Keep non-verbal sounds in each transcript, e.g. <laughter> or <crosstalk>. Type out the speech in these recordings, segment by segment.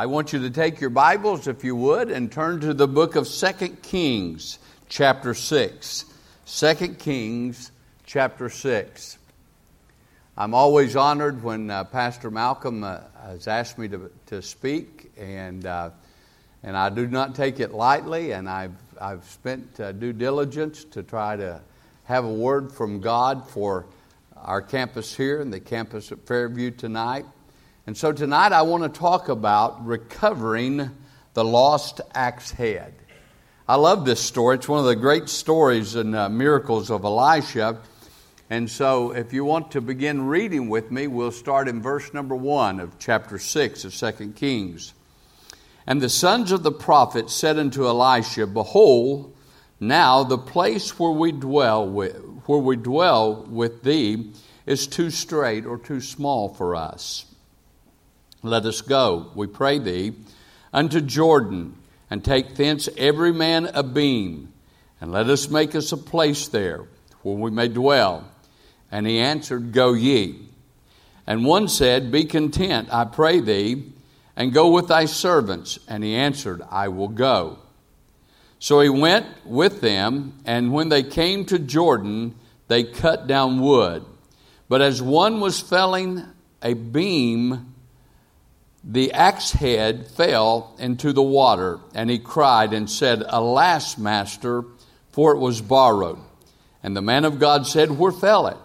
I want you to take your Bibles, if you would, and turn to the book of Second Kings, chapter 6. 2 Kings, chapter 6. I'm always honored when uh, Pastor Malcolm uh, has asked me to, to speak, and, uh, and I do not take it lightly, and I've, I've spent uh, due diligence to try to have a word from God for our campus here and the campus at Fairview tonight. And so tonight I want to talk about recovering the lost axe head. I love this story. It's one of the great stories and uh, miracles of Elisha. And so if you want to begin reading with me, we'll start in verse number 1 of chapter 6 of 2 Kings. And the sons of the prophet said unto Elisha, Behold, now the place where we dwell with, where we dwell with thee is too strait or too small for us. Let us go, we pray thee, unto Jordan, and take thence every man a beam, and let us make us a place there where we may dwell. And he answered, Go ye. And one said, Be content, I pray thee, and go with thy servants. And he answered, I will go. So he went with them, and when they came to Jordan, they cut down wood. But as one was felling a beam, the axe head fell into the water, and he cried and said, Alas, master, for it was borrowed. And the man of God said, Where fell it?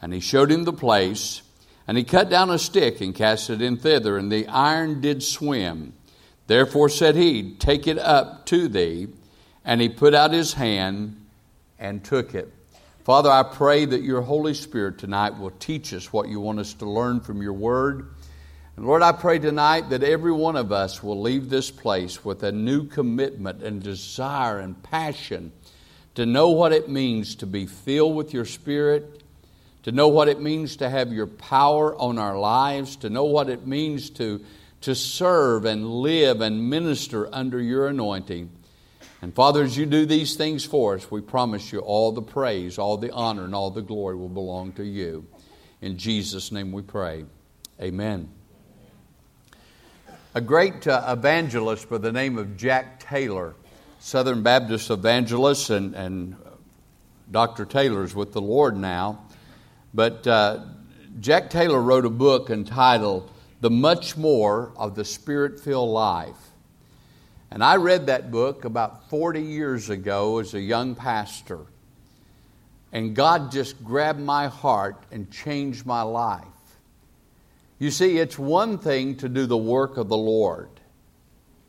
And he showed him the place, and he cut down a stick and cast it in thither, and the iron did swim. Therefore said he, Take it up to thee. And he put out his hand and took it. Father, I pray that your Holy Spirit tonight will teach us what you want us to learn from your word. And Lord, I pray tonight that every one of us will leave this place with a new commitment and desire and passion to know what it means to be filled with your Spirit to know what it means to have your power on our lives, to know what it means to, to serve and live and minister under your anointing. And Father, as you do these things for us, we promise you all the praise, all the honor, and all the glory will belong to you. In Jesus' name we pray. Amen. A great uh, evangelist by the name of Jack Taylor, Southern Baptist evangelist, and, and Dr. Taylor's with the Lord now. But uh, Jack Taylor wrote a book entitled The Much More of the Spirit Filled Life. And I read that book about 40 years ago as a young pastor. And God just grabbed my heart and changed my life. You see, it's one thing to do the work of the Lord,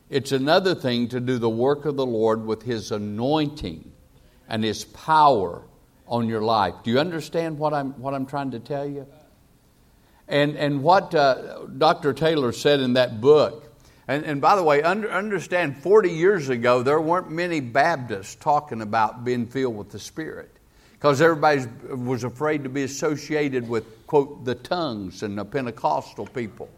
it's another thing to do the work of the Lord with His anointing and His power on your life. Do you understand what I'm, what I'm trying to tell you? And, and what uh, Dr. Taylor said in that book, and, and by the way, under, understand 40 years ago, there weren't many Baptists talking about being filled with the Spirit because everybody was afraid to be associated with, quote, the tongues and the Pentecostal people.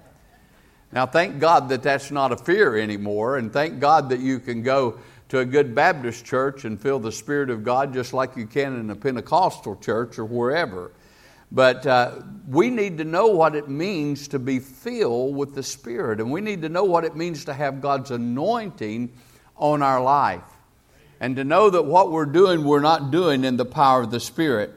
Now, thank God that that's not a fear anymore, and thank God that you can go to a good Baptist church and feel the Spirit of God just like you can in a Pentecostal church or wherever. But uh, we need to know what it means to be filled with the Spirit, and we need to know what it means to have God's anointing on our life. And to know that what we're doing, we're not doing in the power of the Spirit.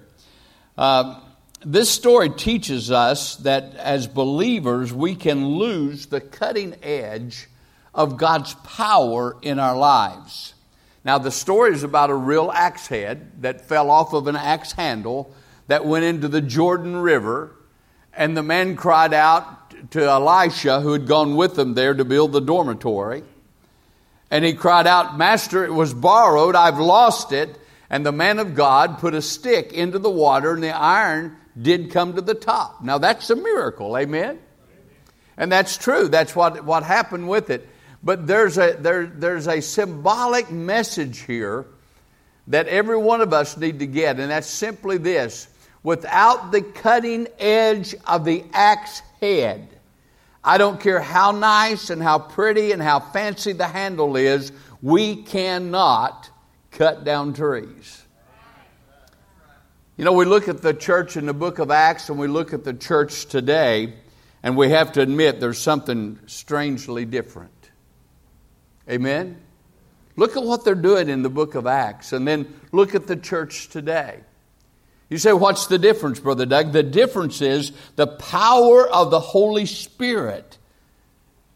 Uh, this story teaches us that as believers, we can lose the cutting edge of God's power in our lives. Now, the story is about a real axe head that fell off of an axe handle that went into the Jordan River, and the man cried out to Elisha, who had gone with them there to build the dormitory. And he cried out, Master, it was borrowed, I've lost it. And the man of God put a stick into the water, and the iron did come to the top. Now, that's a miracle, amen? And that's true. That's what, what happened with it. But there's a, there, there's a symbolic message here that every one of us need to get, and that's simply this without the cutting edge of the axe head, I don't care how nice and how pretty and how fancy the handle is, we cannot cut down trees. You know, we look at the church in the book of Acts and we look at the church today, And we have to admit there's something strangely different. Amen? Look at what they're doing in the book of Acts, and then look at the church today. You say, What's the difference, Brother Doug? The difference is the power of the Holy Spirit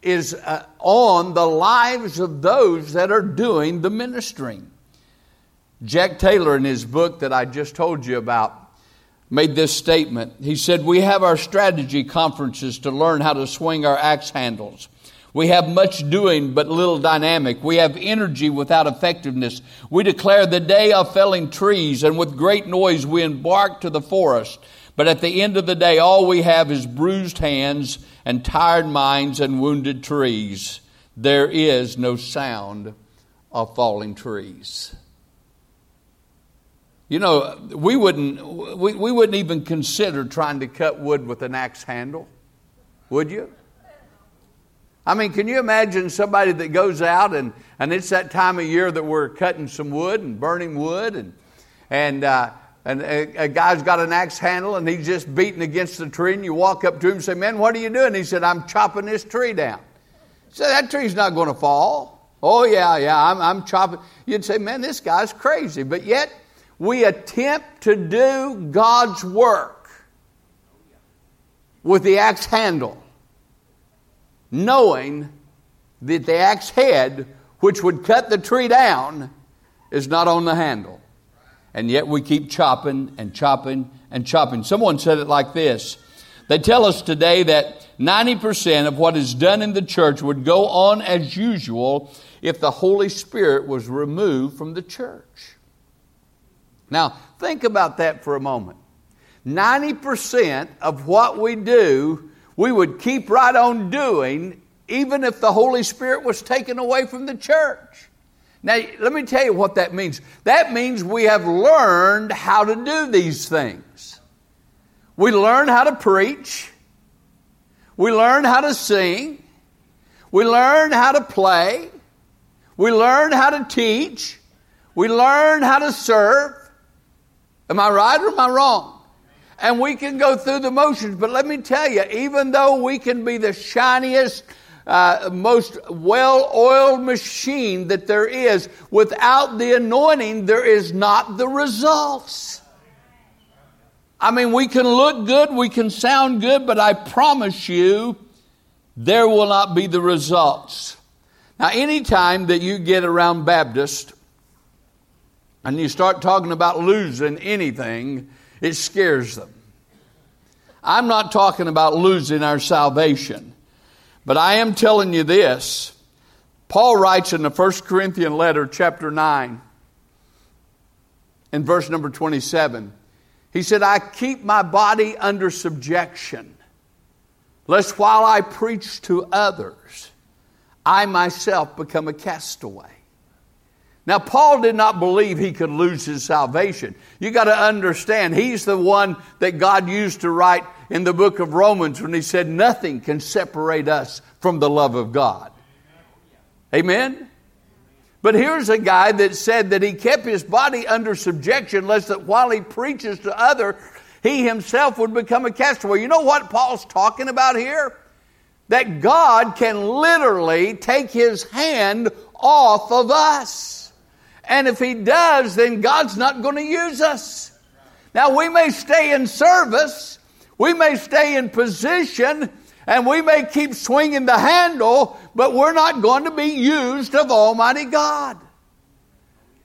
is uh, on the lives of those that are doing the ministering. Jack Taylor, in his book that I just told you about, made this statement. He said, We have our strategy conferences to learn how to swing our axe handles. We have much doing but little dynamic. We have energy without effectiveness. We declare the day of felling trees, and with great noise we embark to the forest. But at the end of the day, all we have is bruised hands and tired minds and wounded trees. There is no sound of falling trees. You know, we wouldn't, we, we wouldn't even consider trying to cut wood with an axe handle, would you? I mean, can you imagine somebody that goes out and, and it's that time of year that we're cutting some wood and burning wood and, and, uh, and a, a, guy's got an axe handle and he's just beating against the tree and you walk up to him and say, man, what are you doing? He said, I'm chopping this tree down. So that tree's not going to fall. Oh, yeah, yeah, I'm, I'm chopping. You'd say, man, this guy's crazy. But yet, we attempt to do God's work with the axe handle, knowing that the axe head, which would cut the tree down, is not on the handle. And yet we keep chopping and chopping and chopping. Someone said it like this They tell us today that 90% of what is done in the church would go on as usual if the Holy Spirit was removed from the church. Now, think about that for a moment. 90% of what we do, we would keep right on doing even if the Holy Spirit was taken away from the church. Now, let me tell you what that means. That means we have learned how to do these things. We learn how to preach. We learn how to sing. We learn how to play. We learn how to teach. We learn how to serve. Am I right or am I wrong? And we can go through the motions, but let me tell you, even though we can be the shiniest, uh, most well oiled machine that there is, without the anointing, there is not the results. I mean, we can look good, we can sound good, but I promise you, there will not be the results. Now, anytime that you get around Baptist and you start talking about losing anything, it scares them. I'm not talking about losing our salvation, but I am telling you this. Paul writes in the First Corinthian letter, chapter 9, in verse number 27, he said, I keep my body under subjection, lest while I preach to others, I myself become a castaway. Now, Paul did not believe he could lose his salvation. You got to understand, he's the one that God used to write in the book of Romans when he said, Nothing can separate us from the love of God. Amen? But here's a guy that said that he kept his body under subjection, lest that while he preaches to others, he himself would become a castaway. You know what Paul's talking about here? That God can literally take his hand off of us. And if He does, then God's not going to use us. Now, we may stay in service, we may stay in position, and we may keep swinging the handle, but we're not going to be used of Almighty God.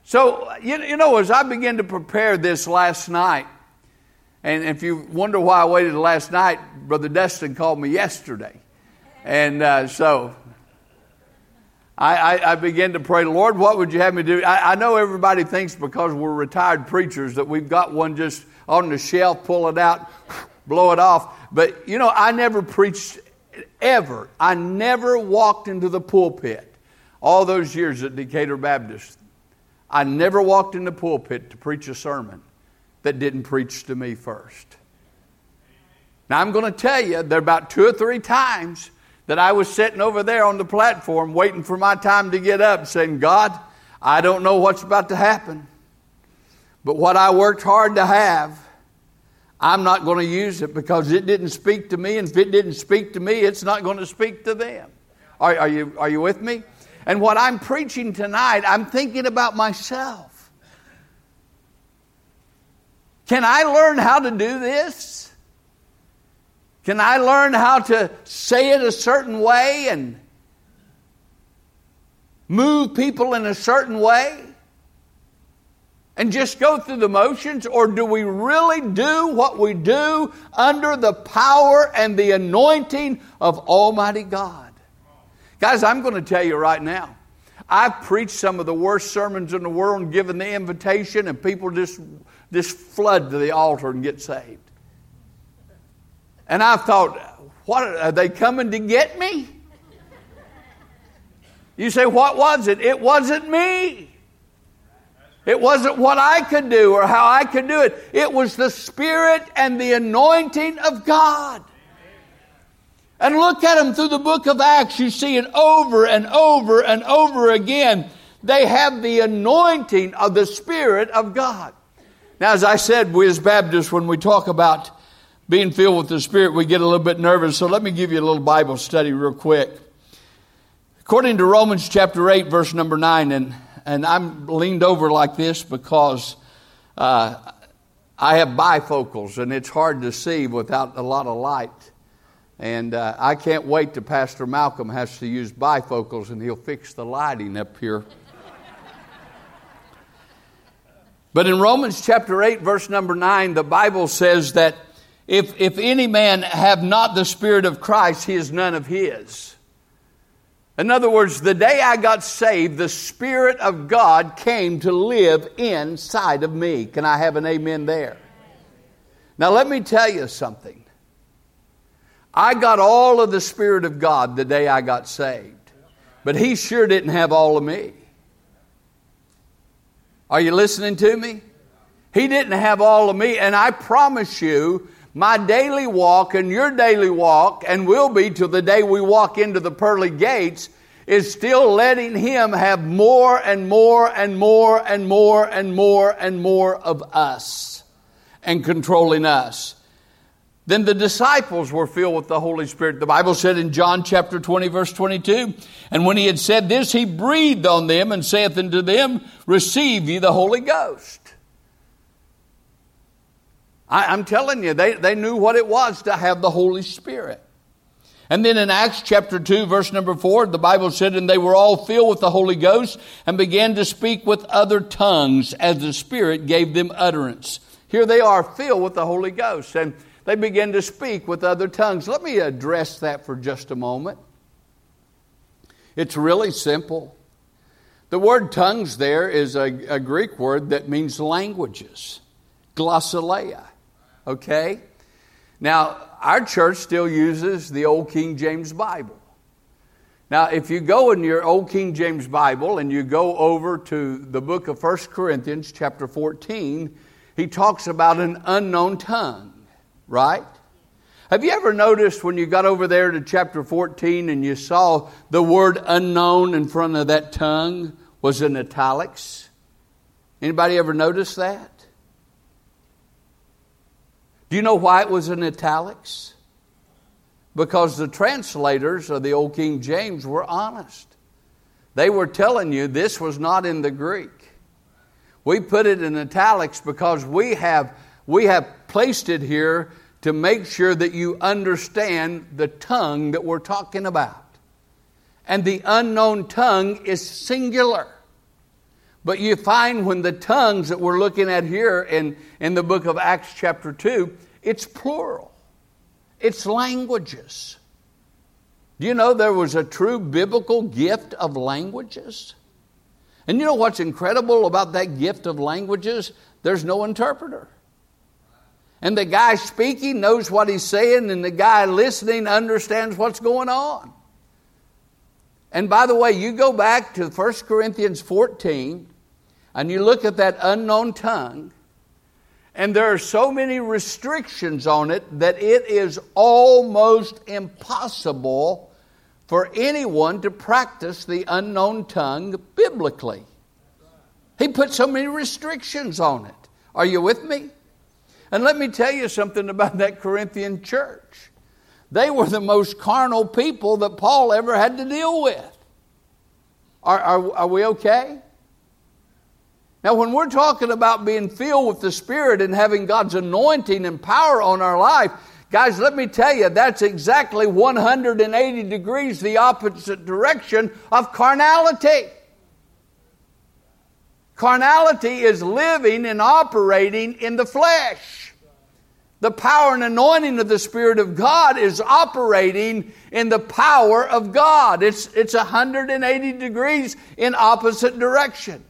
So, you, know, as I began to prepare this last night, and if you wonder why I waited last night, Brother Dustin called me yesterday. And uh, so I, I, I, began to pray, Lord, what would you have me do? I, I, know everybody thinks because we're retired preachers that we've got one just on the shelf, pull it out, <laughs> blow it off. But, you know, I never preached ever. I never walked into the pulpit all those years at Decatur Baptist. I never walked in the pulpit to preach a sermon that didn't preach to me first. Now, I'm going to tell you, there are about two or three times that I was sitting over there on the platform waiting for my time to get up, saying, God, I don't know what's about to happen, but what I worked hard to have, I'm not going to use it because it didn't speak to me, and if it didn't speak to me, it's not going to speak to them. Are, are, you, are you with me? And what I'm preaching tonight, I'm thinking about myself. Can I learn how to do this? Can I learn how to say it a certain way and move people in a certain way? and just go through the motions, or do we really do what we do under the power and the anointing of Almighty God? Guys, I'm going to tell you right now. I've preached some of the worst sermons in the world and given the invitation, and people just, just flood to the altar and get saved. And I thought, what are they coming to get me? You say, what was it? It wasn't me. It wasn't what I could do or how I could do it. It was the Spirit and the anointing of God. And look at them through the book of Acts. You see it over and over and over again. They have the anointing of the Spirit of God. Now, as I said, we as Baptists, when we talk about being filled with the Spirit, we get a little bit nervous. So let me give you a little Bible study real quick. According to Romans chapter 8, verse number 9, and and I'm leaned over like this because uh, I have bifocals and it's hard to see without a lot of light. And uh, I can't wait till Pastor Malcolm has to use bifocals and he'll fix the lighting up here. but in Romans chapter 8, verse number 9, the Bible says that if, if any man have not the Spirit of Christ, he is none of his. In other words, the day I got saved, the Spirit of God came to live inside of me. Can I have an amen there? Now, let me tell you something. I got all of the Spirit of God the day I got saved, but He sure didn't have all of me. Are you listening to me? He didn't have all of me, and I promise you, my daily walk and your daily walk, and will be till the day we walk into the pearly gates, is still letting Him have more and more and more and more and more and more of us and controlling us. Then the disciples were filled with the Holy Spirit. The Bible said in John chapter 20, verse 22, and when he had said this, he breathed on them and saith unto them, Receive ye the Holy Ghost. I, am telling you, they, they knew what it was to have the Holy Spirit. And then in Acts chapter 2, verse number 4, the Bible said, And they were all filled with the Holy Ghost and began to speak with other tongues as the Spirit gave them utterance. Here they are filled with the Holy Ghost and they begin to speak with other tongues. Let me address that for just a moment. It's really simple. The word tongues there is a, a Greek word that means languages, glossolalia. Okay? Now, our church still uses the Old King James Bible. Now, if you go in your Old King James Bible and you go over to the book of 1 Corinthians, chapter 14, he talks about an unknown tongue, right? Have you ever noticed when you got over there to chapter 14 and you saw the word unknown in front of that tongue was in italics? Anybody ever notice that? Do you know why it was in italics? Because the translators of the Old King James were honest. They were telling you this was not in the Greek. We put it in italics because we have, we have placed it here to make sure that you understand the tongue that we're talking about. And the unknown tongue is singular. But you find when the tongues that we're looking at here in, in the book of Acts, chapter 2, it's plural, it's languages. Do you know there was a true biblical gift of languages? And you know what's incredible about that gift of languages? There's no interpreter. And the guy speaking knows what he's saying, and the guy listening understands what's going on. And by the way, you go back to 1 Corinthians 14, and you look at that unknown tongue, and there are so many restrictions on it that it is almost impossible for anyone to practice the unknown tongue biblically. He put so many restrictions on it. Are you with me? And let me tell you something about that Corinthian church. They were the most carnal people that Paul ever had to deal with. Are, are, are we okay? Now, when we're talking about being filled with the Spirit and having God's anointing and power on our life, guys, let me tell you, that's exactly 180 degrees the opposite direction of carnality. Carnality is living and operating in the flesh. The power and anointing of the Spirit of God is operating in the power of God. It's, it's 180 degrees in opposite direction.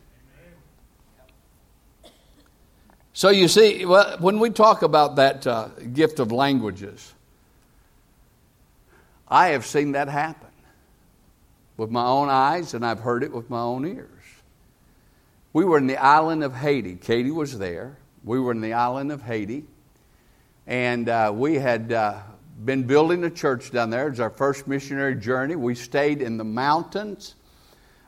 So you see, well, when we talk about that uh, gift of languages, I have seen that happen with my own eyes, and I've heard it with my own ears. We were in the island of Haiti. Katie was there. We were in the island of Haiti. And uh, we had uh, been building a church down there. It was our first missionary journey. We stayed in the mountains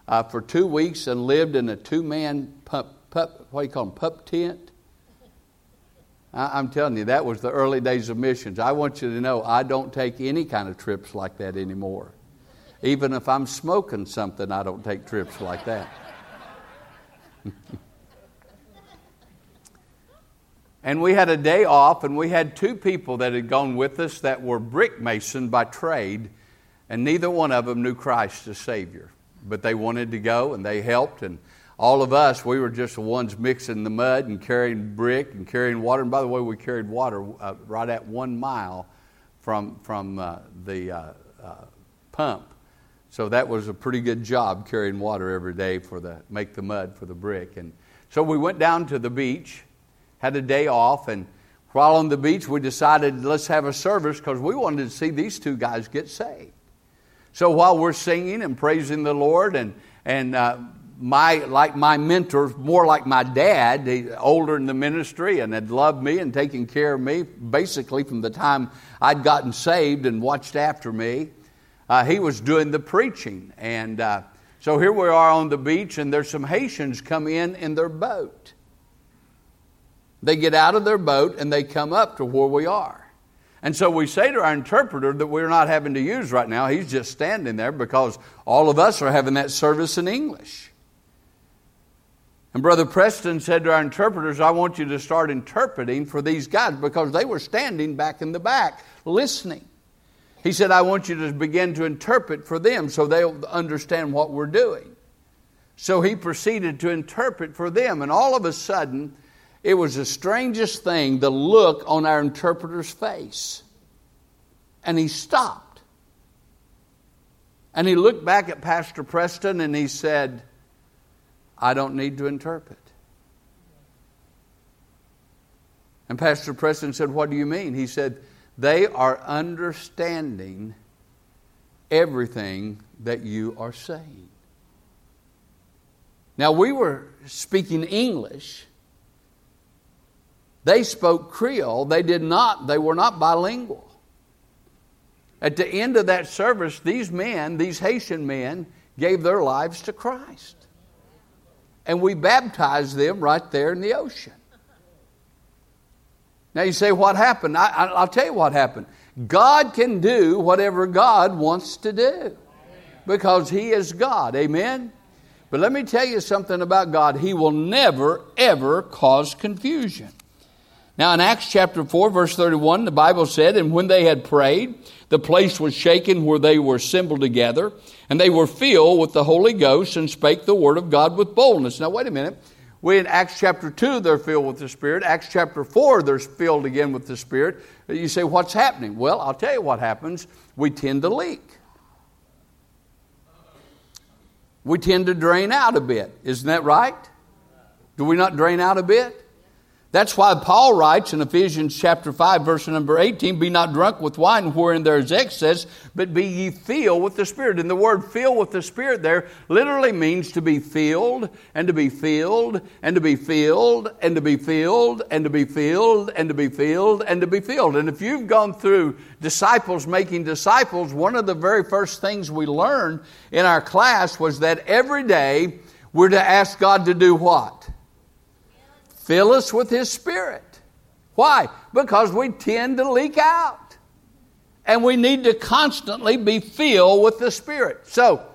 uh, for two weeks and lived in a two man pup, pup, what do you call them, pup tent. I'm telling you, that was the early days of missions. I want you to know I don't take any kind of trips like that anymore. Even if I'm smoking something, I don't take trips like that. <laughs> and we had a day off, and we had two people that had gone with us that were brick mason by trade, and neither one of them knew Christ as Savior. But they wanted to go, and they helped, and all of us, we were just the ones mixing the mud and carrying brick and carrying water. And by the way, we carried water uh, right at one mile from, from uh, the uh, uh pump. So that was a pretty good job carrying water every day for the make the mud for the brick. And so we went down to the beach, had a day off, and while on the beach we decided let's have a service because we wanted to see these two guys get saved. So while we're singing and praising the Lord and and uh, my like my mentor, more like my dad, older in the ministry and had loved me and taken care of me basically from the time I'd gotten saved and watched after me uh, he was doing the preaching. And uh, so here we are on the beach, and there's some Haitians come in in their boat. They get out of their boat and they come up to where we are. And so we say to our interpreter that we're not having to use right now. He's just standing there because all of us are having that service in English. And Brother Preston said to our interpreters, I want you to start interpreting for these guys because they were standing back in the back listening. He said, I want you to begin to interpret for them so they'll understand what we're doing. So he proceeded to interpret for them, and all of a sudden, it was the strangest thing the look on our interpreter's face. And he stopped. And he looked back at Pastor Preston and he said, I don't need to interpret. And Pastor Preston said, What do you mean? He said, they are understanding everything that you are saying. Now, we were speaking English. They spoke Creole. They did not, they were not bilingual. At the end of that service, these men, these Haitian men, gave their lives to Christ. And we baptized them right there in the ocean. Now you say, what happened? I, will tell you what happened. God can do whatever God wants to do because He is God. Amen? But let me tell you something about God. He will never, ever cause confusion. Now, in Acts chapter 4, verse 31, the Bible said, And when they had prayed, the place was shaken where they were assembled together, and they were filled with the Holy Ghost and spake the word of God with boldness. Now, wait a minute. We in Acts chapter 2, they're filled with the Spirit. Acts chapter 4, they're filled again with the Spirit. You say, what's happening? Well, I'll tell you what happens. We tend to leak. We tend to drain out a bit. Isn't that right? Do we not drain out a bit? That's why Paul writes in Ephesians chapter 5, verse number 18, Be not drunk with wine wherein there is excess, but be ye filled with the Spirit. And the word filled with the Spirit there literally means to be filled, and to be filled, and to be filled, and to be filled, and to be filled, and to be filled, and to be filled. And if you've gone through disciples making disciples, one of the very first things we learned in our class was that every day we're to ask God to do what? Fill us with His Spirit. Why? Because we tend to leak out. And we need to constantly be filled with the Spirit. So,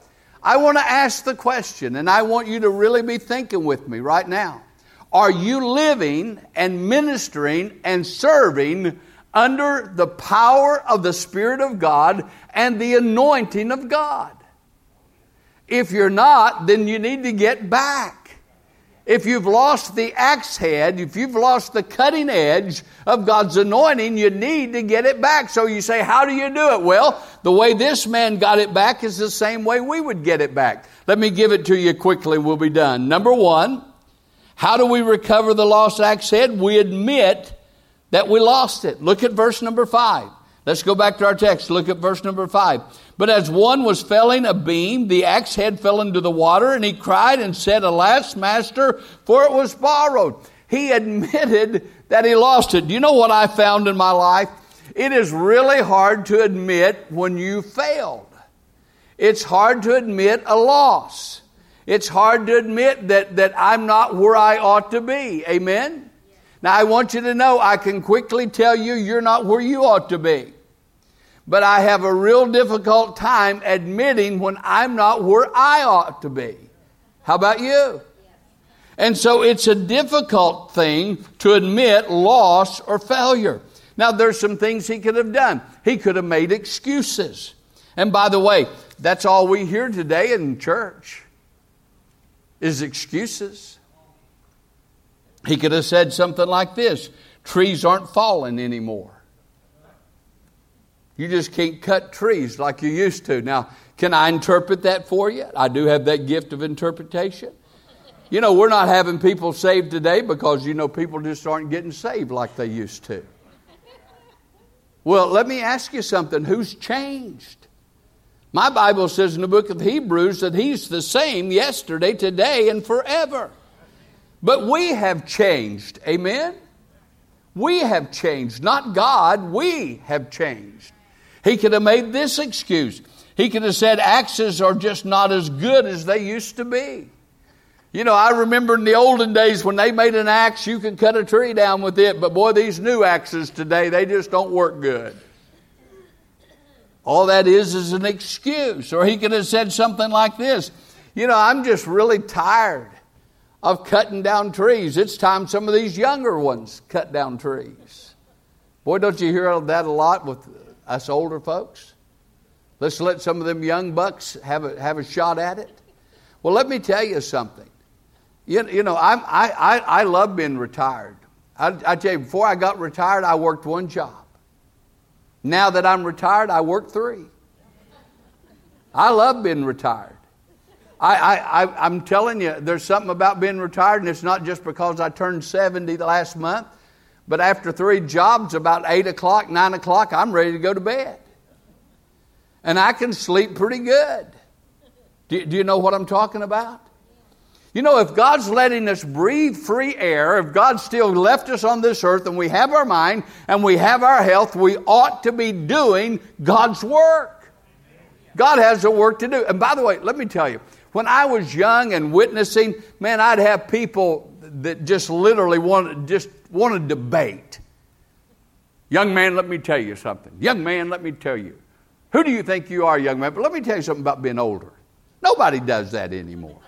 I want to ask the question, and I want you to really be thinking with me right now. Are you living and ministering and serving under the power of the Spirit of God and the anointing of God? If you're not, then you need to get back. If you've lost the axe head, if you've lost the cutting edge of God's anointing, you need to get it back. So you say, How do you do it? Well, the way this man got it back is the same way we would get it back. Let me give it to you quickly, we'll be done. Number one, how do we recover the lost axe head? We admit that we lost it. Look at verse number five. Let's go back to our text. Look at verse number five. But as one was felling a beam, the axe head fell into the water, and he cried and said, Alas, master, for it was borrowed. He <laughs> admitted that he lost it. Do you know what I found in my life? It is really hard to admit when you failed. It's hard to admit a loss. It's hard to admit that, that I'm not where I ought to be. Amen? Now, I want you to know I can quickly tell you you're not where you ought to be but I have a real difficult time admitting when I'm not where I ought to be. How about you? And so it's a difficult thing to admit loss or failure. Now, there's some things he could have done. He could have made excuses. And by the way, that's all we hear today in church is excuses. He could have said something like this trees aren't falling anymore. You just can't cut trees like you used to. Now, can I interpret that for you? I do have that gift of interpretation. You know, we're not having people saved today because, you know, people just aren't getting saved like they used to. Well, let me ask you something. Who's changed? My Bible says in the book of Hebrews that He's the same yesterday, today, and forever. But we have changed. Amen? We have changed. Not God, we have changed. He could have made this excuse. He could have said axes are just not as good as they used to be. You know, I remember in the olden days when they made an axe, you could cut a tree down with it, but boy, these new axes today, they just don't work good. All that is is an excuse. Or he could have said something like this You know, I'm just really tired of cutting down trees. It's time some of these younger ones cut down trees. Boy, don't you hear that a lot with us older folks. Let's let some of them young bucks have a, have a shot at it. Well, let me tell you something. You, you know, I'm, I, I, I love being retired. I, I tell you, before I got retired, I worked one job. Now that I'm retired, I work three. I love being retired. I, I, I, I'm telling you, there's something about being retired, and it's not just because I turned 70 the last month. But after three jobs, about 8 o'clock, 9 o'clock, I'm ready to go to bed. And I can sleep pretty good. Do, do you know what I'm talking about? You know, if God's letting us breathe free air, if God still left us on this earth and we have our mind and we have our health, we ought to be doing God's work. God has a work to do. And by the way, let me tell you, when I was young and witnessing, man, I'd have people that just literally wanted just want to debate. Young man, let me tell you something. Young man, let me tell you. Who do you think you are, young man? But let me tell you something about being older. Nobody does that anymore.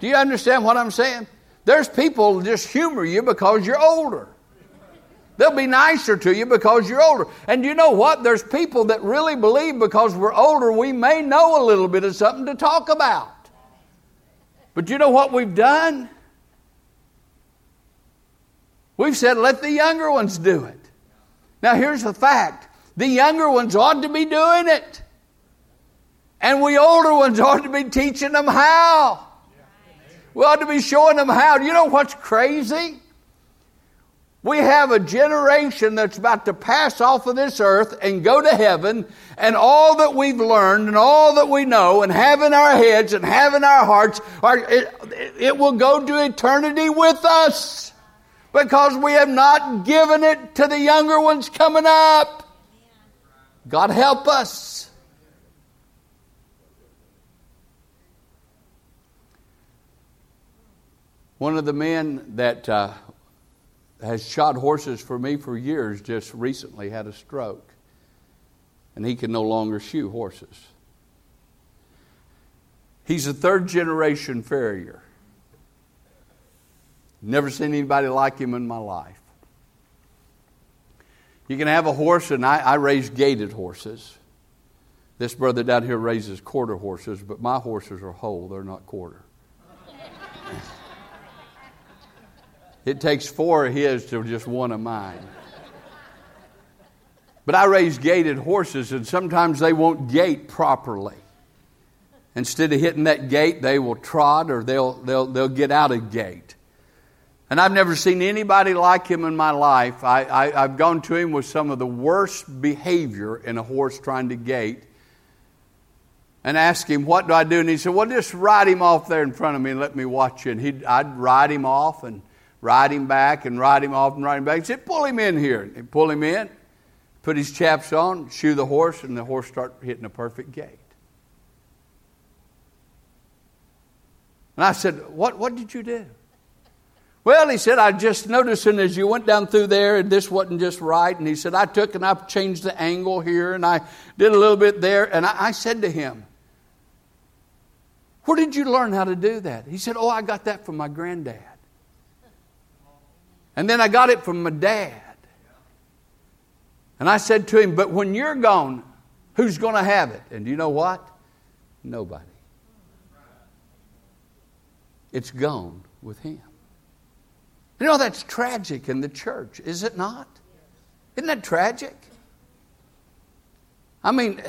Do you understand what I'm saying? There's people just humor you because you're older. They'll be nicer to you because you're older. And you know what? There's people that really believe because we're older, we may know a little bit of something to talk about. But you know what we've done? We've said, let the younger ones do it. Now, here's the fact the younger ones ought to be doing it. And we older ones ought to be teaching them how. We ought to be showing them how. You know what's crazy? We have a generation that's about to pass off of this earth and go to heaven, and all that we've learned and all that we know and have in our heads and have in our hearts, are, it, it will go to eternity with us because we have not given it to the younger ones coming up. God help us. One of the men that uh, has shot horses for me for years just recently had a stroke. And he can no longer shoe horses. He's a third generation farrier. Never seen anybody like him in my life. You can have a horse, and I, I raise gaited horses. This brother down here raises quarter horses, but my horses are whole, they're not quarter. <laughs> it takes four of his to just one of mine. But I raise gaited horses, and sometimes they won't gait properly. Instead of hitting that gait, they will trot or they'll, they'll, they'll get out of gait. And I've never seen anybody like him in my life. I, I, have gone to him with some of the worst behavior in a horse trying to gait and asked him, What do I do? And he said, Well, just ride him off there in front of me and let me watch you. And he'd, I'd ride him off and ride him back and ride him off and ride him back. He said, Pull him in here. And pull him in, put his chaps on, shoe the horse, and the horse start hitting a perfect gait. And I said, What, what did you do? Well, he said, I just noticing as you went down through there and this wasn't just right. And he said, I took and I changed the angle here and I did a little bit there. And I, I said to him, Where did you learn how to do that? He said, Oh, I got that from my granddad. And then I got it from my dad. And I said to him, But when you're gone, who's going to have it? And you know what? Nobody. It's gone with him. You know, that's tragic in the church, is it not? Isn't that tragic? I mean,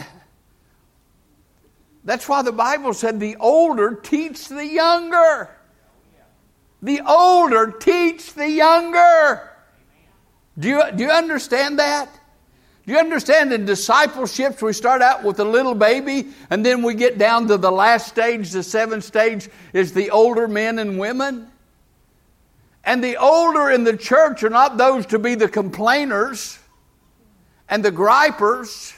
that's why the Bible said the older teach the younger. The older teach the younger. Do you, do you understand that? Do you understand in discipleships we start out with a little baby and then we get down to the last stage, the seventh stage is the older men and women? And the older in the church are not those to be the complainers and the gripers.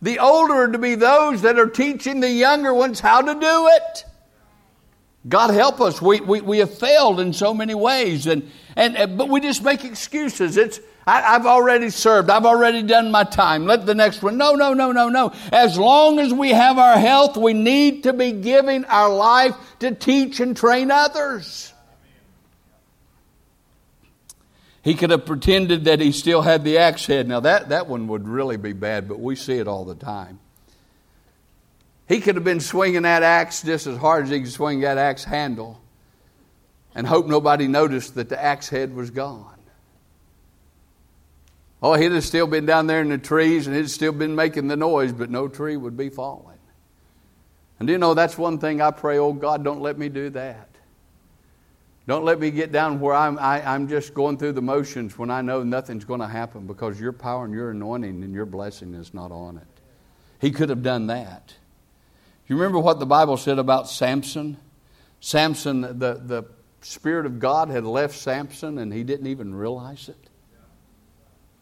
The older are to be those that are teaching the younger ones how to do it. God help us. We, we, we have failed in so many ways, and, and, but we just make excuses. It's, I, have already served. I've already done my time. Let the next one. No, no, no, no, no. As long as we have our health, we need to be giving our life to teach and train others. He could have pretended that he still had the axe head. Now, that, that one would really be bad, but we see it all the time. He could have been swinging that axe just as hard as he could swing that axe handle and hope nobody noticed that the axe head was gone. Oh, he'd have still been down there in the trees and he'd still been making the noise, but no tree would be falling. And you know, that's one thing I pray, oh God, don't let me do that. Don't let me get down where I'm, I, i am just going through the motions when I know nothing's going to happen because your power and your anointing and your blessing is not on it. He could have done that. You remember what the Bible said about Samson? Samson, the, the Spirit of God had left Samson and he didn't even realize it.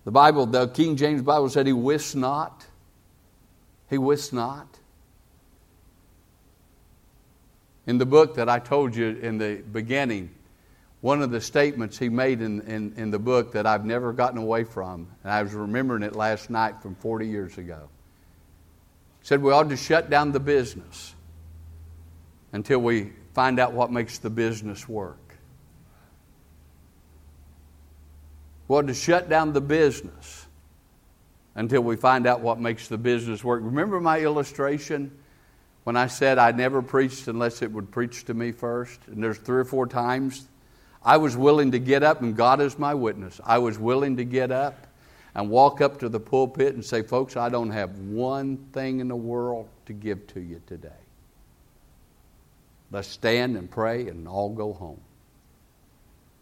The Bible, the King James Bible said he wist not. He wist not. In the book that I told you in the beginning, one of the statements he made in, in, in, the book that I've never gotten away from, and I was remembering it last night from 40 years ago. Said we ought to shut down the business until we find out what makes the business work. Well, to shut down the business until we find out what makes the business work. Remember my illustration when I said I never preached unless it would preach to me first? And there's three or four times I was willing to get up, and God is my witness. I was willing to get up and walk up to the pulpit and say, Folks, I don't have one thing in the world to give to you today. Let's stand and pray and all go home.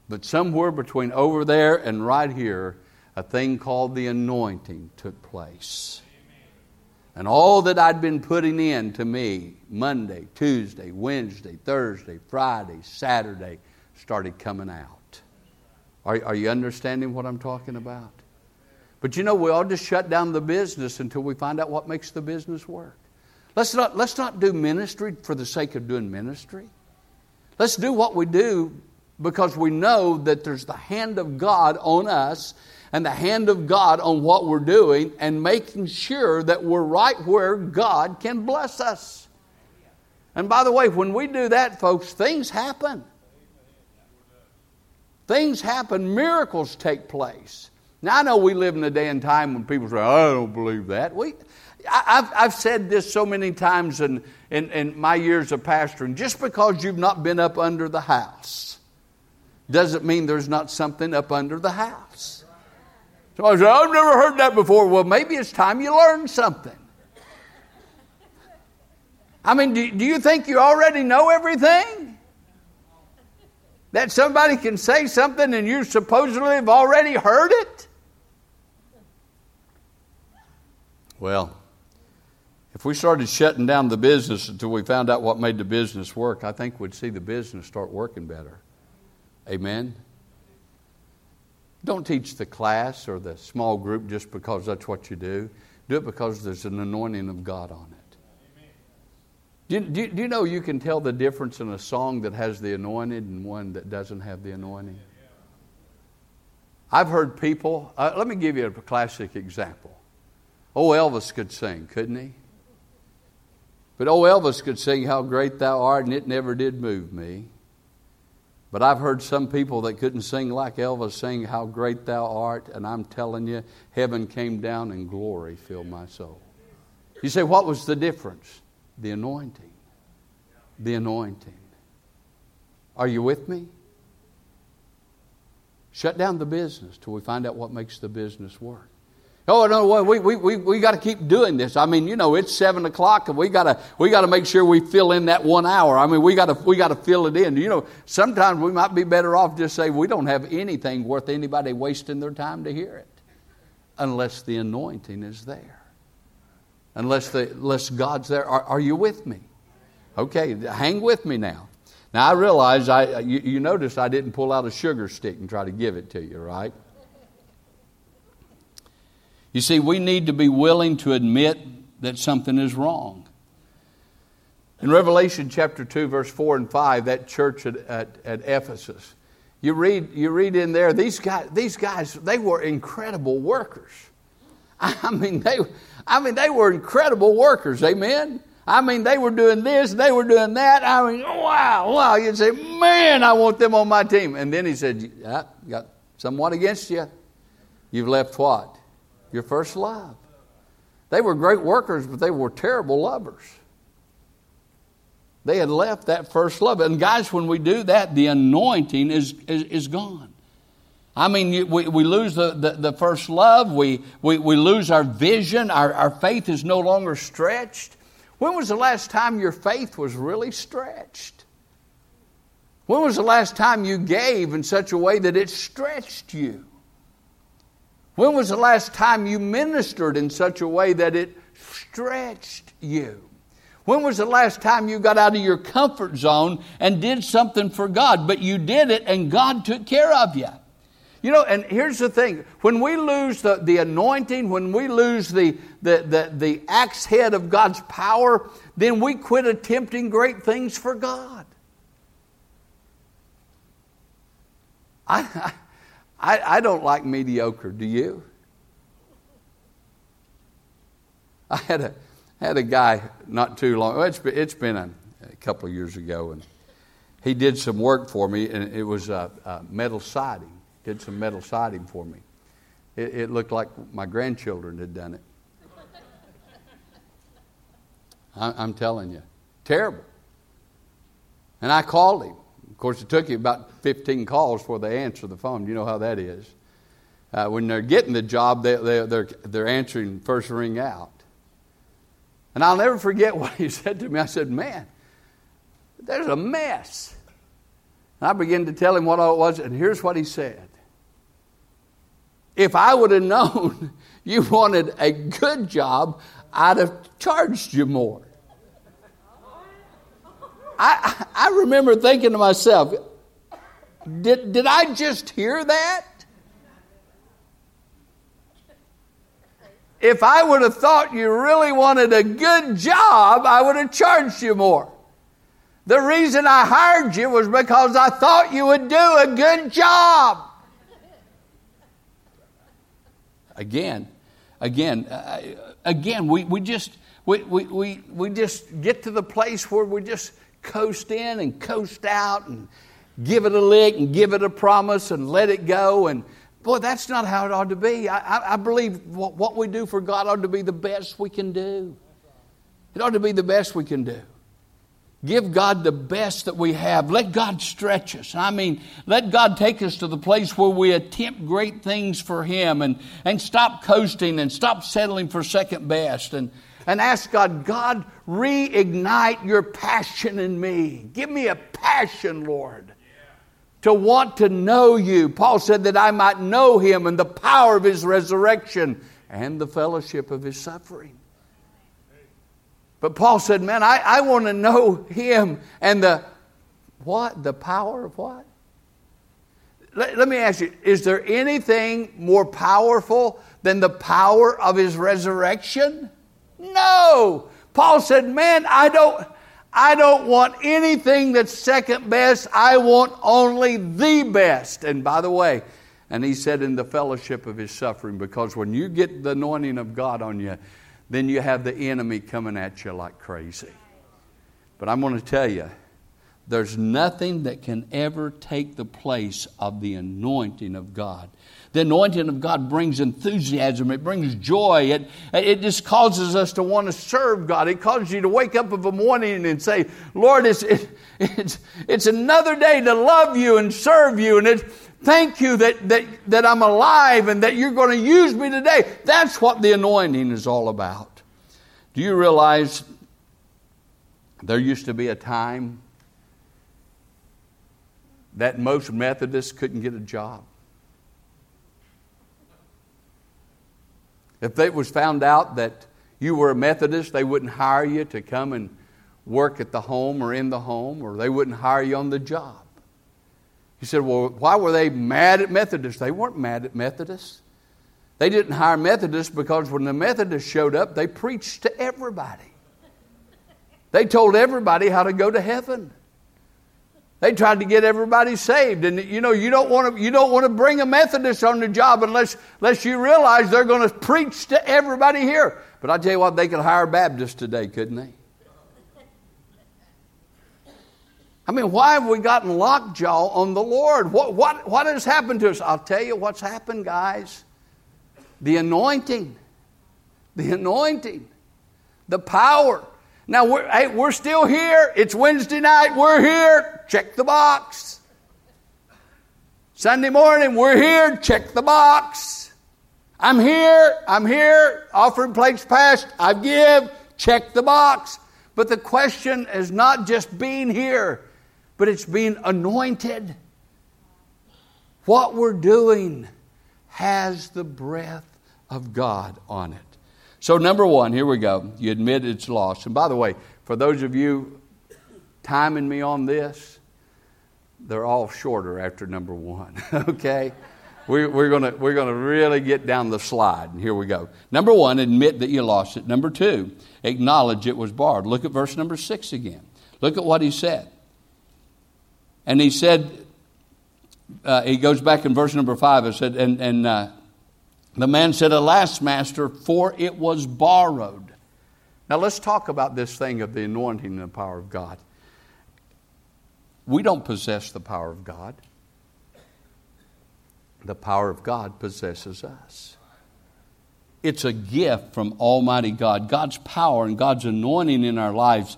But somewhere between over there and right here, a thing called the anointing took place. And all that I'd been putting in to me Monday, Tuesday, Wednesday, Thursday, Friday, Saturday started coming out. Are, are you understanding what I'm talking about? But you know, we ought to shut down the business until we find out what makes the business work. Let's not, let's not do ministry for the sake of doing ministry. Let's do what we do because we know that there's the hand of God on us and the hand of God on what we're doing and making sure that we're right where God can bless us. And by the way, when we do that, folks, things happen. Things happen, miracles take place. Now, I know we live in a day and time when people say, I don't believe that. We, I've, I've said this so many times in, in, in my years of pastoring just because you've not been up under the house doesn't mean there's not something up under the house. So I said, I've never heard that before. Well, maybe it's time you learn something. I mean, do, do you think you already know everything? That somebody can say something and you supposedly have already heard it? Well, if we started shutting down the business until we found out what made the business work, I think we'd see the business start working better. Amen? Don't teach the class or the small group just because that's what you do. Do it because there's an anointing of God on it. Do you, do, do you, know you can tell the difference in a song that has the anointed and one that doesn't have the anointing? I've heard people, uh, let me give you a classic example. Oh, Elvis could sing, couldn't he? But oh, Elvis could sing How Great Thou Art, and it never did move me. But I've heard some people that couldn't sing like Elvis sing How Great Thou Art, and I'm telling you, heaven came down and glory filled my soul. You say, what was the difference? The anointing. The anointing. Are you with me? Shut down the business till we find out what makes the business work. Oh no, we, we, we, we got to keep doing this. I mean, you know, it's seven o'clock and we got to we got to make sure we fill in that one hour. I mean, we got to we got to fill it in. You know, sometimes we might be better off just say we don't have anything worth anybody wasting their time to hear it, unless the anointing is there, unless the unless God's there. Are, are you with me? Okay, hang with me now. Now I realize I you, you notice I didn't pull out a sugar stick and try to give it to you, right? You see, we need to be willing to admit that something is wrong. In Revelation chapter 2, verse 4 and 5, that church at, at, at Ephesus, you read, you read in there, these guys, these guys, they were incredible workers. <laughs> I mean, they, I mean, they were incredible workers, amen? I mean, they were doing this, they were doing that. I mean, wow, wow. You'd say, man, I want them on my team. And then he said, yeah, got somewhat against you. You've left what? Your first love. They were great workers, but they were terrible lovers. They had left that first love. And guys, when we do that, the anointing is, is, is gone. I mean, we, we lose the, the, the, first love, we, we, we lose our vision, our, our faith is no longer stretched. When was the last time your faith was really stretched? When was the last time you gave in such a way that it stretched you? When was the last time you ministered in such a way that it stretched you? When was the last time you got out of your comfort zone and did something for God? But you did it and God took care of you. You know, and here's the thing when we lose the, the anointing, when we lose the, the, the, the axe head of God's power, then we quit attempting great things for God. I, I I, I don't like mediocre. Do you? I had a had a guy not too long. It's been, it's been a, a, couple of years ago, and he did some work for me, and it was metal siding. Did some metal siding for me. It, it looked like my grandchildren had done it. I, I'm telling you, terrible. And I called him. Of course, it took you about 15 calls before they answer the phone. You know how that is. Uh, when they're getting the job, they, they, they're, they're answering first ring out. And I'll never forget <laughs> what he said to me. I said, Man, there's a mess. And I began to tell him what all it was, and here's what he said. If I would have <laughs> known <laughs> you wanted a good job, I'd have charged you more. I, I remember thinking to myself, did, did I just hear that? If I would have thought you really wanted a good job, I would have charged you more. The reason I hired you was because I thought you would do a good job. Again, again, uh, again, we, we just we, we, we, we just get to the place where we just coast in and coast out and give it a lick and give it a promise and let it go. And boy, that's not how it ought to be. I, I, I believe what, what we do for God ought to be the best we can do. It ought to be the best we can do. Give God the best that we have. Let God stretch us. I mean, let God take us to the place where we attempt great things for Him and, and stop coasting and stop settling for second best and, and ask God, God, reignite your passion in me. Give me a passion, Lord, to want to know you. Paul said that I might know Him and the power of His resurrection and the fellowship of His suffering. But Paul said, Man, I, I want to know him and the what? The power of what? Let, let me ask you, is there anything more powerful than the power of his resurrection? No. Paul said, Man, I don't. I don't want anything that's second best. I want only the best. And by the way, and he said in the fellowship of his suffering, because when you get the anointing of God on you, then you have the enemy coming at you like crazy. But I'm going to tell you, there's nothing that can ever take the place of the anointing of God. The anointing of God brings enthusiasm, it brings joy, it, it just causes us to want to serve God. It causes you to wake up of a morning and say, Lord, it's, it, it's, it's another day to love you and serve you. And it's, Thank you that, that, that I'm alive and that you're going to use me today. That's what the anointing is all about. Do you realize there used to be a time that most Methodists couldn't get a job? If it was found out that you were a Methodist, they wouldn't hire you to come and work at the home or in the home, or they wouldn't hire you on the job. He said, Well, why were they mad at Methodists? They weren't mad at Methodists. They didn't hire Methodists because when the Methodists showed up, they preached to everybody. They told everybody how to go to heaven. They tried to get everybody saved. And you know, you don't want to, you don't want to bring a Methodist on the job unless, unless you realize they're going to preach to everybody here. But I tell you what, they could hire Baptists today, couldn't they? I mean, why have we gotten lockjaw on the Lord? What, what, what has happened to us? I'll tell you what's happened, guys. The anointing. The anointing. The power. Now, we're, hey, we're still here. It's Wednesday night. We're here. Check the box. Sunday morning, we're here. Check the box. I'm here. I'm here. Offering plates passed. I give. Check the box. But the question is not just being here but it's being anointed. What we're doing has the breath of God on it. So, number one, here we go. You admit it's lost. And by the way, for those of you timing me on this, they're all shorter after number one, <laughs> okay? We're, we're going to we're gonna really get down the slide. And here we go. Number one, admit that you lost it. Number two, acknowledge it was borrowed. Look at verse number six again. Look at what he said. And he said, uh, he goes back in verse number five. It said, and, and uh, the man said, Alas, master, for it was borrowed. Now let's talk about this thing of the anointing and the power of God. We don't possess the power of God, the power of God possesses us. It's a gift from Almighty God. God's power and God's anointing in our lives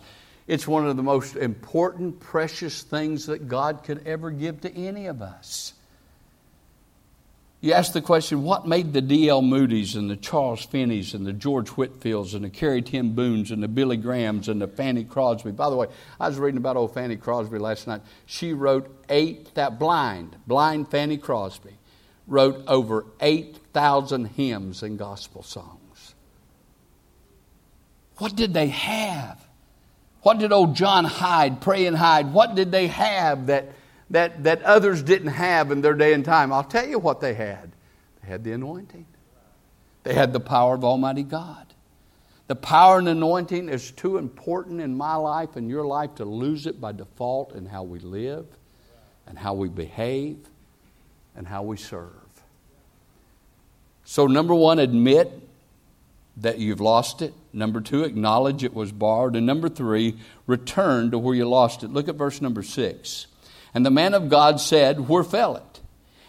it's one of the most important, precious things that God could ever give to any of us. You ask the question, what made the D.L. Moody's and the Charles Finneys and the George Whitefields and the Corrie ten Booms and the Billy Grahams and the Fanny Crosby? By the way, I was reading about old Fanny Crosby last night. She wrote eight, that blind, blind Fanny Crosby, wrote over 8,000 hymns and gospel songs. What did they have? What did old John Hyde, Praying Hyde, what did they have that, that, that others didn't have in their day and time? I'll tell you what they had. They had the anointing. They had the power of Almighty God. The power and anointing is too important in my life and your life to lose it by default in how we live and how we behave and how we serve. So, number one, admit that you've lost it. Number two, acknowledge it was borrowed. And number three, return to where you lost it. Look at verse number six. And the man of God said, Where fell it?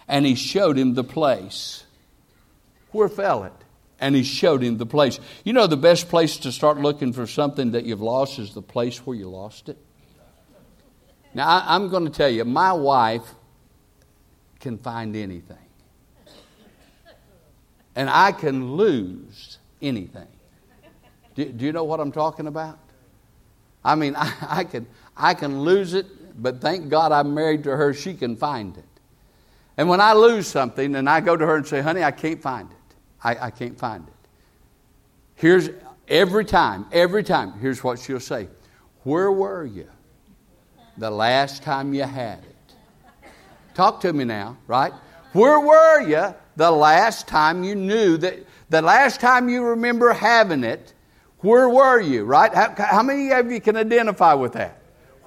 And he showed him the place. Where fell it? And he showed him the place. You know, the best place to start looking for something that you've lost is the place where you lost it. Now, I, I'm going to tell you, my wife can find anything. And I can lose anything. Do, do you know what I'm talking about? I mean, <laughs> I, I, can, I can lose it, but thank God I'm married to her, she can find it. And when I lose something and I go to her and say, honey, I can't find it, I, I can't find it. Here's every time, every time, here's what she'll say Where were you the last time you had it? Talk to me now, right? Where were you the last time you knew that, the last time you remember having it? Where were you, right? How, how many of you can identify with that?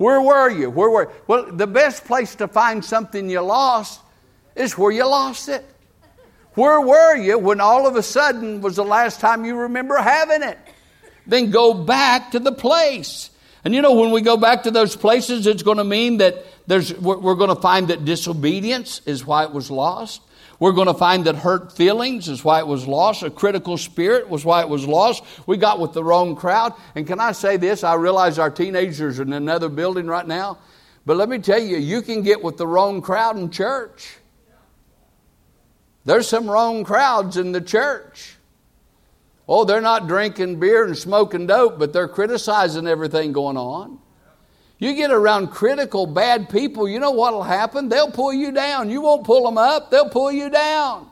Where were you? Where were Well, the best place to find something you lost is where you lost it. Where were you when all of a sudden was the last time you remember having it? Then go back to the place. And you know, when we go back to those places, it's going to mean that there's, we're going to find that disobedience is why it was lost. We're going to find that hurt feelings is why it was lost. A critical spirit was why it was lost. We got with the wrong crowd. And can I say this? I realize our teenagers are in another building right now. But let me tell you, you can get with the wrong crowd in church. There's some wrong crowds in the church. Oh, they're not drinking beer and smoking dope, but they're criticizing everything going on. You get around critical, bad people, you know what will happen? They'll pull you down. You won't pull them up, they'll pull you down.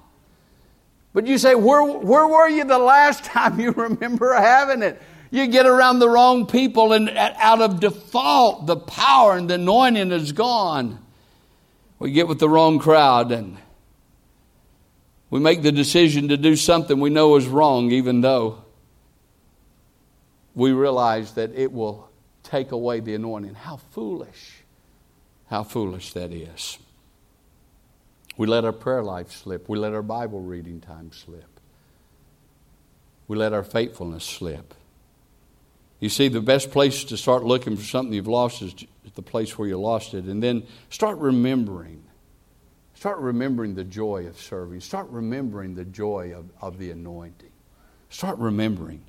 But you say, where, where were you the last <laughs> time you remember having it? You get around the wrong people, and out of default, the power and the anointing is gone. We get with the wrong crowd, and we make the decision to do something we know is wrong, even though we realize that it will take away the anointing. How foolish. How foolish that is. We let our prayer life slip. We let our Bible reading time slip. We let our faithfulness slip. You see, the best place to start looking for something you've lost is the place where you lost it. And then start remembering Start remembering the joy of serving. Start remembering the joy of, of the anointing. Start remembering.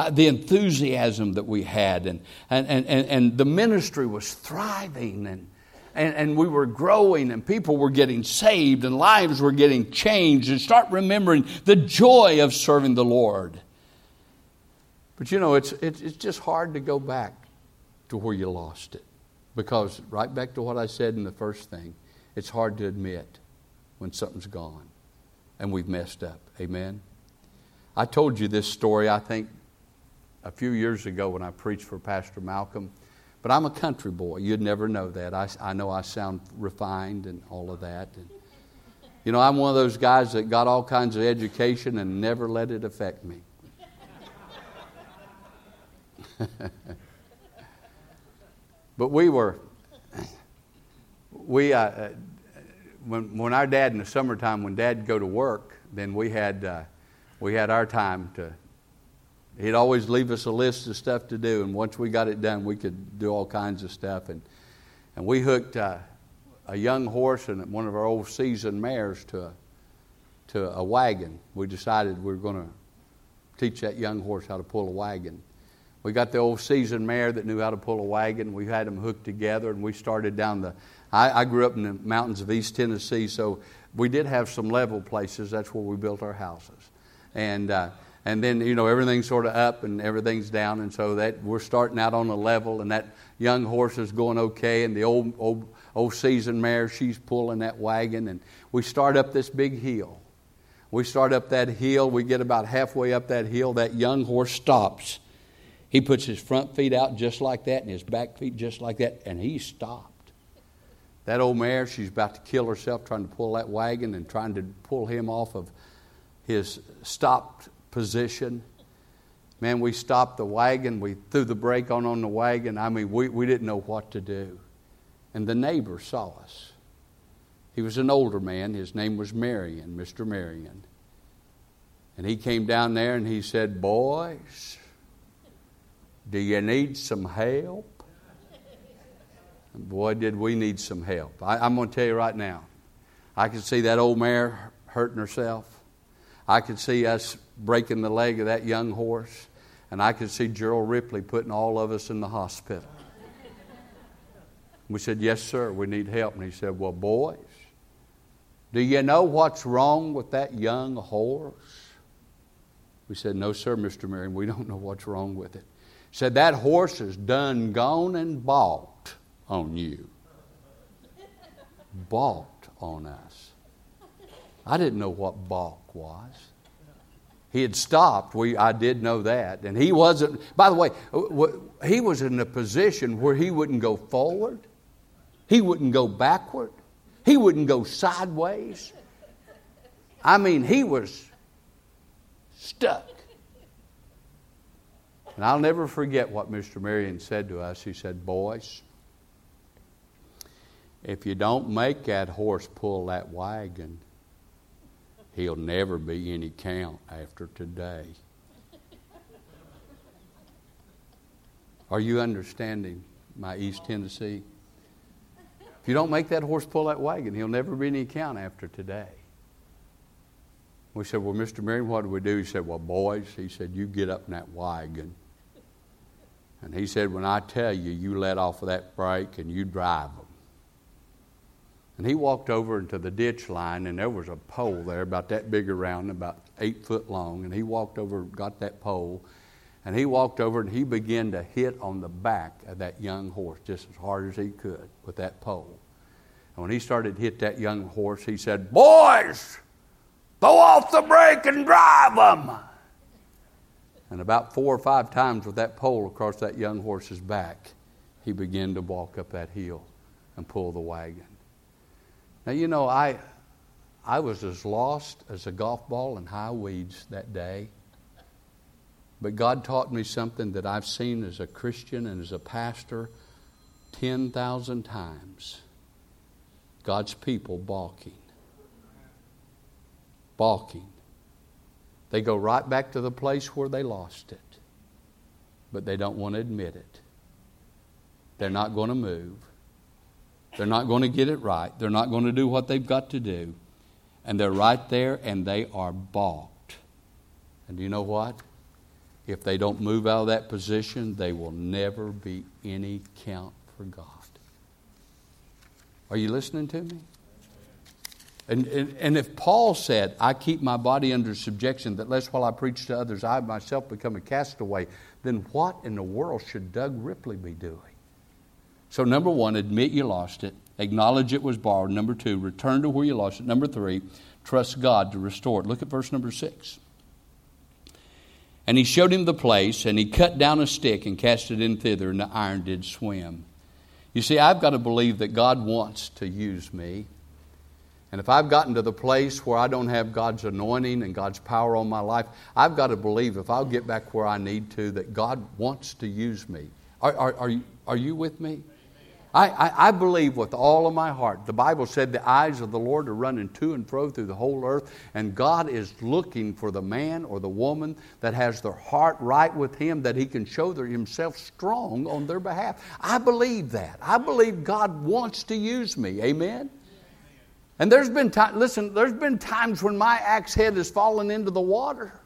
Uh, the enthusiasm that we had, and, and, and, and the ministry was thriving, and, and, and we were growing, and people were getting saved, and lives were getting changed, and start remembering the joy of serving the Lord. But you know, it's, it's, it's just hard to go back to where you lost it. Because, right back to what I said in the first thing, it's hard to admit when something's gone and we've messed up. Amen? I told you this story, I think, a few years ago when I preached for Pastor Malcolm. But I'm a country boy. You'd never know that. I, I know I sound refined and all of that. And, you know, I'm one of those guys that got all kinds of education and never let it affect me. <laughs> but we were we, uh, when, when our dad in the summertime, when dad go to work, then we had, uh, we had our time to, he'd always leave us a list of stuff to do. And once we got it done, we could do all kinds of stuff. And, and we hooked uh, a young horse and one of our old seasoned mares to a, to a wagon. We decided we were going to teach that young horse how to pull a wagon. We got the old seasoned mare that knew how to pull a wagon. We had them hooked together, and we started down the I, I grew up in the mountains of East Tennessee, so we did have some level places. That's where we built our houses. And, uh, and then, you know, everything's sort of up and everything's down, and so that we're starting out on a level, and that young horse is going okay, and the old, old, old seasoned mare, she's pulling that wagon, and we start up this big hill. We start up that hill, we get about halfway up that hill, that young horse stops. He puts his front feet out just like that and his back feet just like that, and he stopped. That old mare, she's about to kill herself trying to pull that wagon and trying to pull him off of his stopped position. Man, we stopped the wagon. We threw the brake on on the wagon. I mean, we, we didn't know what to do. And the neighbor saw us. He was an older man. His name was Marion, Mr. Marion. And he came down there and he said, Boys, do you need some help? And boy, did we need some help. I, I'm going to tell you right now. I could see that old mare hurting herself. I could see us breaking the leg of that young horse. And I could see Gerald Ripley putting all of us in the hospital. We said, Yes, sir, we need help. And he said, Well, boys, do you know what's wrong with that young horse? We said, No, sir, Mr. Marion, we don't know what's wrong with it. He said, That horse is done gone and balked on you. balked on us. I didn't know what balk was. He had stopped. We, I did know that. And he wasn't, by the way, he was in a position where he wouldn't go forward, he wouldn't go backward, he wouldn't go sideways. I mean, he was stuck. And I'll never forget what Mr. Marion said to us. He said, Boys, if you don't make that horse pull that wagon, he'll never be any count after today. <laughs> Are you understanding my East Tennessee? If you don't make that horse pull that wagon, he'll never be any count after today. We said, Well, Mr. Marion, what do we do? He said, Well, boys, he said, you get up in that wagon. And he said, When I tell you, you let off of that brake and you drive them. And he walked over into the ditch line, and there was a pole there about that big around, about eight foot long. And he walked over, got that pole, and he walked over and he began to hit on the back of that young horse just as hard as he could with that pole. And when he started to hit that young horse, he said, Boys, throw off the brake and drive them. And about four or five times with that pole across that young horse's back, he began to walk up that hill and pull the wagon. Now, you know, I, I was as lost as a golf ball in high weeds that day. But God taught me something that I've seen as a Christian and as a pastor 10,000 times God's people balking. Balking. They go right back to the place where they lost it, but they don't want to admit it. They're not going to move. They're not going to get it right. They're not going to do what they've got to do. And they're right there and they are balked. And do you know what? If they don't move out of that position, they will never be any count for God. Are you listening to me? And, and, and, if Paul said, I keep my body under subjection, that lest while I preach to others, I myself become a castaway, then what in the world should Doug Ripley be doing? So, number one, admit you lost it. Acknowledge it was borrowed. Number two, return to where you lost it. Number three, trust God to restore it. Look at verse number six. And he showed him the place, and he cut down a stick and cast it in thither, and the iron did swim. You see, I've got to believe that God wants to use me. And if I've gotten to the place where I don't have God's anointing and God's power on my life, I've got to believe if I'll get back where I need to, that God wants to use me. Are, are, are, you, are you with me? I, I, I, believe with all of my heart. The Bible said the eyes of the Lord are running to and fro through the whole earth, and God is looking for the man or the woman that has their heart right with Him, that He can show their, Himself strong on their behalf. I believe that. I believe God wants to use me. Amen? And there's been time, listen, there's been times when my axe head has fallen into the water.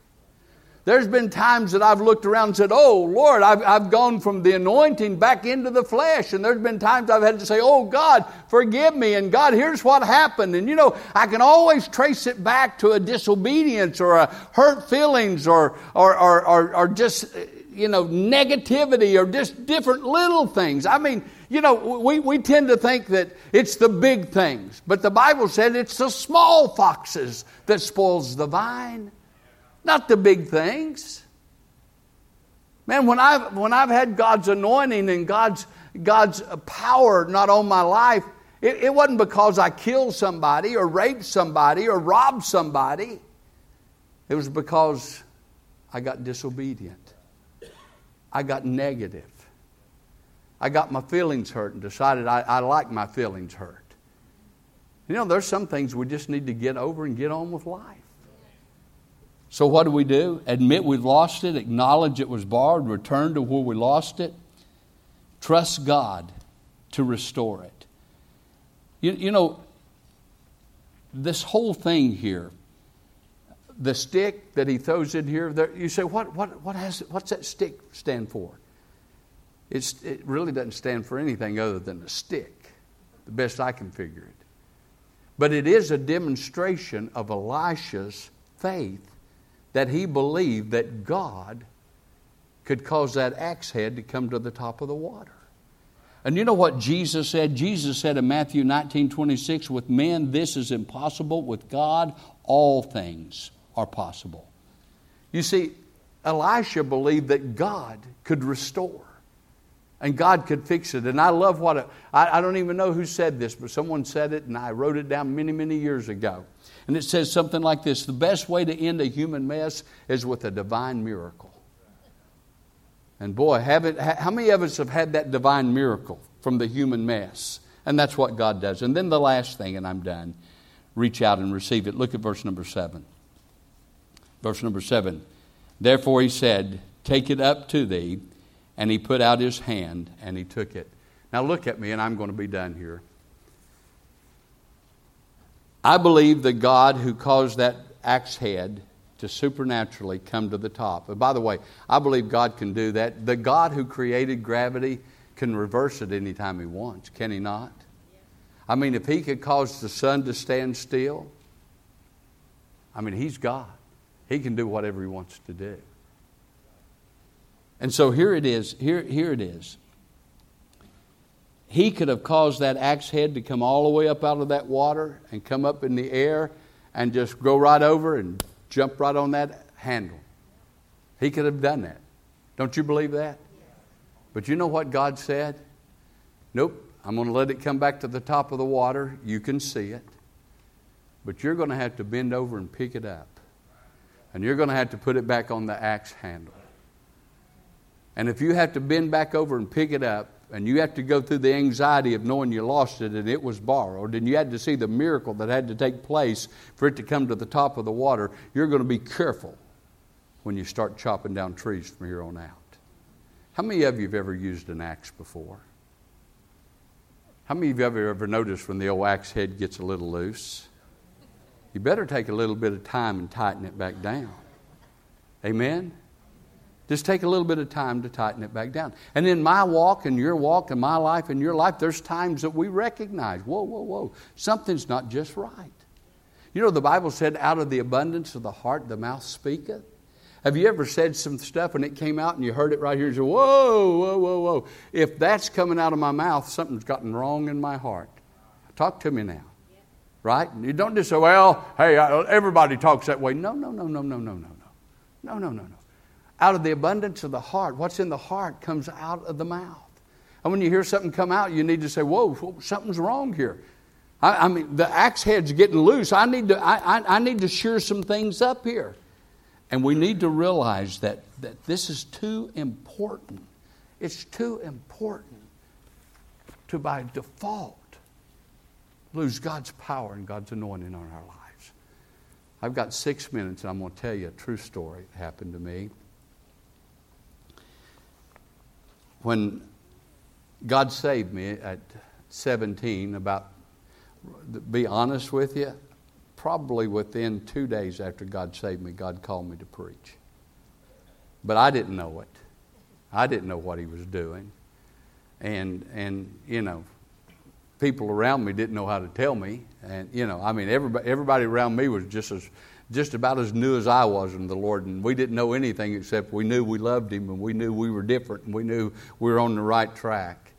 There's been times that I've looked around and said, Oh, Lord, I've, I've gone from the anointing back into the flesh. And there's been times I've had to say, Oh, God, forgive me. And God, here's what happened. And you know, I can always trace it back to a disobedience or a hurt feelings or, or, or, or, or just, you know, negativity or just different little things. I mean, you know, we, we tend to think that it's the big things, but the Bible said it's the small foxes that spoils the vine not the big things. Man, when I've, when I've had God's anointing and God's, God's power not on my life, it, it wasn't because I killed somebody or raped somebody or robbed somebody. It was because I got disobedient. I got negative. I got my feelings hurt and decided I, I like my feelings hurt. You know, there's some things we just need to get over and get on with life. So, what do we do? Admit we've lost it, acknowledge it was borrowed, return to where we lost it, trust God to restore it. You, you know, this whole thing here, the stick that he throws in here, there, you say, what, what, what has, what's that stick stand for? It's, it really doesn't stand for anything other than a stick, the best I can figure it. But it is a demonstration of Elisha's faith that he believed that God could cause that axe head to come to the top of the water. And you know what Jesus said? Jesus said in Matthew 19 26, with men this is impossible, with God all things are possible. You see, Elisha believed that God could restore and God could fix it. And I love what, I don't even know who said this, but someone said it and I wrote it down many, many years ago. And it says something like this The best way to end a human mess is with a divine miracle. And boy, it, how many of us have had that divine miracle from the human mess? And that's what God does. And then the last thing, and I'm done reach out and receive it. Look at verse number seven. Verse number seven. Therefore he said, Take it up to thee. And he put out his hand and he took it. Now look at me, and I'm going to be done here. I believe the God who caused that axe head to supernaturally come to the top. And by the way, I believe God can do that. The God who created gravity can reverse it anytime He wants, can He not? I mean, if He could cause the sun to stand still, I mean, He's God. He can do whatever He wants to do. And so here it is. Here, here it is. He could have caused that axe head to come all the way up out of that water and come up in the air and just go right over and jump right on that handle. He could have done that. Don't you believe that? But you know what God said? Nope, I'm going to let it come back to the top of the water. You can see it. But you're going to have to bend over and pick it up. And you're going to have to put it back on the axe handle. And if you have to bend back over and pick it up, and you have to go through the anxiety of knowing you lost it and it was borrowed, and you had to see the miracle that had to take place for it to come to the top of the water, you're going to be careful when you start chopping down trees from here on out. How many of you have ever used an axe before? How many of you have ever noticed when the old axe head gets a little loose? You better take a little bit of time and tighten it back down. Amen? Just take a little bit of time to tighten it back down. And in my walk and your walk and my life and your life, there's times that we recognize whoa, whoa, whoa, something's not just right. You know, the Bible said, out of the abundance of the heart, the mouth speaketh. Have you ever said some stuff and it came out and you heard it right here and said, whoa, whoa, whoa, whoa. If that's coming out of my mouth, something's gotten wrong in my heart. Talk to me now. Right? You don't just say, well, hey, everybody talks that way. No, no, no, no, no, no, no, no. No, no, no, no. Out of the abundance of the heart, what's in the heart comes out of the mouth. And when you hear something come out, you need to say, Whoa, something's wrong here. I, I mean, the axe head's getting loose. I need, to, I, I, I need to shear some things up here. And we need to realize that, that this is too important. It's too important to, by default, lose God's power and God's anointing on our lives. I've got six minutes, and I'm going to tell you a true story that happened to me. When God saved me at 17, about, be honest with you, probably within two days after God saved me, God called me to preach. But I didn't know it. I didn't know what He was doing. And, and you know, people around me didn't know how to tell me. And, you know, I mean, everybody, everybody around me was just as just about as new as I was in the Lord, and we didn't know anything except we knew we loved Him and we knew we were different and we knew we were on the right track.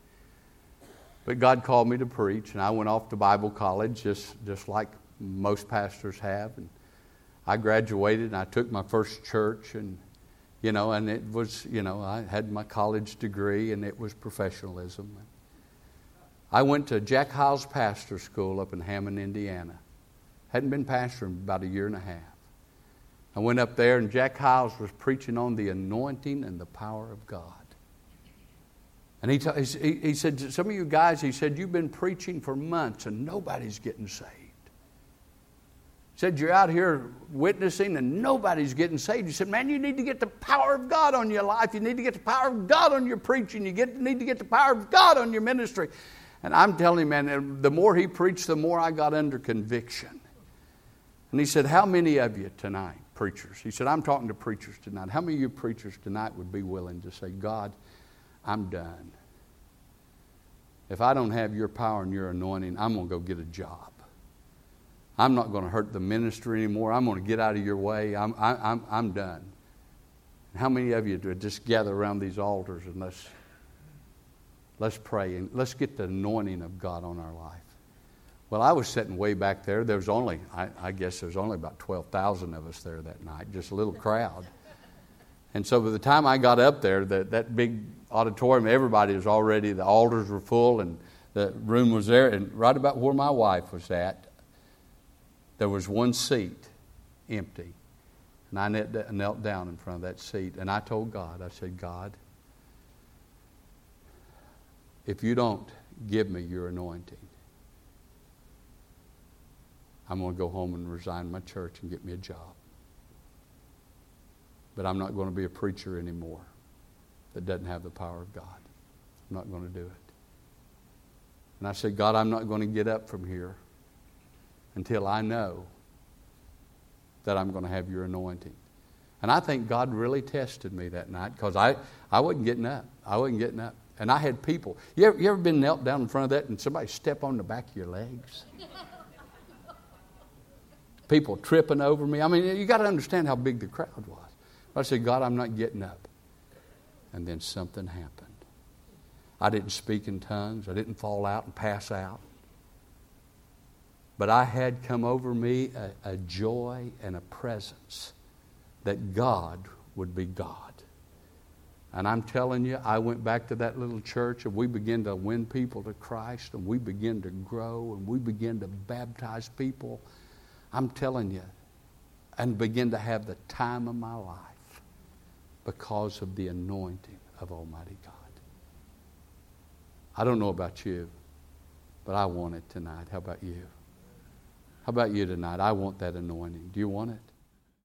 But God called me to preach, and I went off to Bible college just, just like most pastors have. And I graduated, and I took my first church, and you know, and it was, you know, I had my college degree, and it was professionalism. I went to Jack Hyles Pastor School up in Hammond, Indiana. Hadn't been pastoring about a year and a half. I went up there, and Jack Hyles was preaching on the anointing and the power of God. And he, t- he, he said, Some of you guys, he said, you've been preaching for months and nobody's getting saved. He said, You're out here witnessing and nobody's getting saved. He said, Man, you need to get the power of God on your life. You need to get the power of God on your preaching. You get, need to get the power of God on your ministry. And I'm telling you, man, the more he preached, the more I got under conviction. And he said, How many of you tonight, preachers? He said, I'm talking to preachers tonight. How many of you preachers tonight would be willing to say, God, I'm done. If I don't have your power and your anointing, I'm going to go get a job. I'm not going to hurt the ministry anymore. I'm going to get out of your way. I'm, I, i am i am done. How many of you just gather around these altars and let's, let's pray and let's get the anointing of God on our life? Well, I was sitting way back there. There was only, I, I guess there was only about 12,000 of us there that night, just a little <laughs> crowd. And so by the time I got up there, that, that big auditorium, everybody was already, the altars were full and the room was there. And right about where my wife was at, there was one seat empty. And I knelt down in front of that seat and I told God, I said, God, if you don't give me your anointing, I'm going to go home and resign my church and get me a job. But I'm not going to be a preacher anymore that doesn't have the power of God. I'm not going to do it. And I said, God, I'm not going to get up from here until I know that I'm going to have your anointing. And I think God really tested me that night because I, I wasn't getting up. I wasn't getting up. And I had people. You ever, you ever been knelt down in front of that and somebody step on the back of your legs? <laughs> people tripping over me. I mean, you got to understand how big the crowd was. I said, God, I'm not getting up. And then something happened. I didn't speak in tongues, I didn't fall out and pass out. But I had come over me a, a joy and a presence that God would be God. And I'm telling you, I went back to that little church and we began to win people to Christ and we began to grow and we began to baptize people. I'm telling you, and begin to have the time of my life because of the anointing of Almighty God. I don't know about you, but I want it tonight. How about you? How about you tonight? I want that anointing. Do you want it?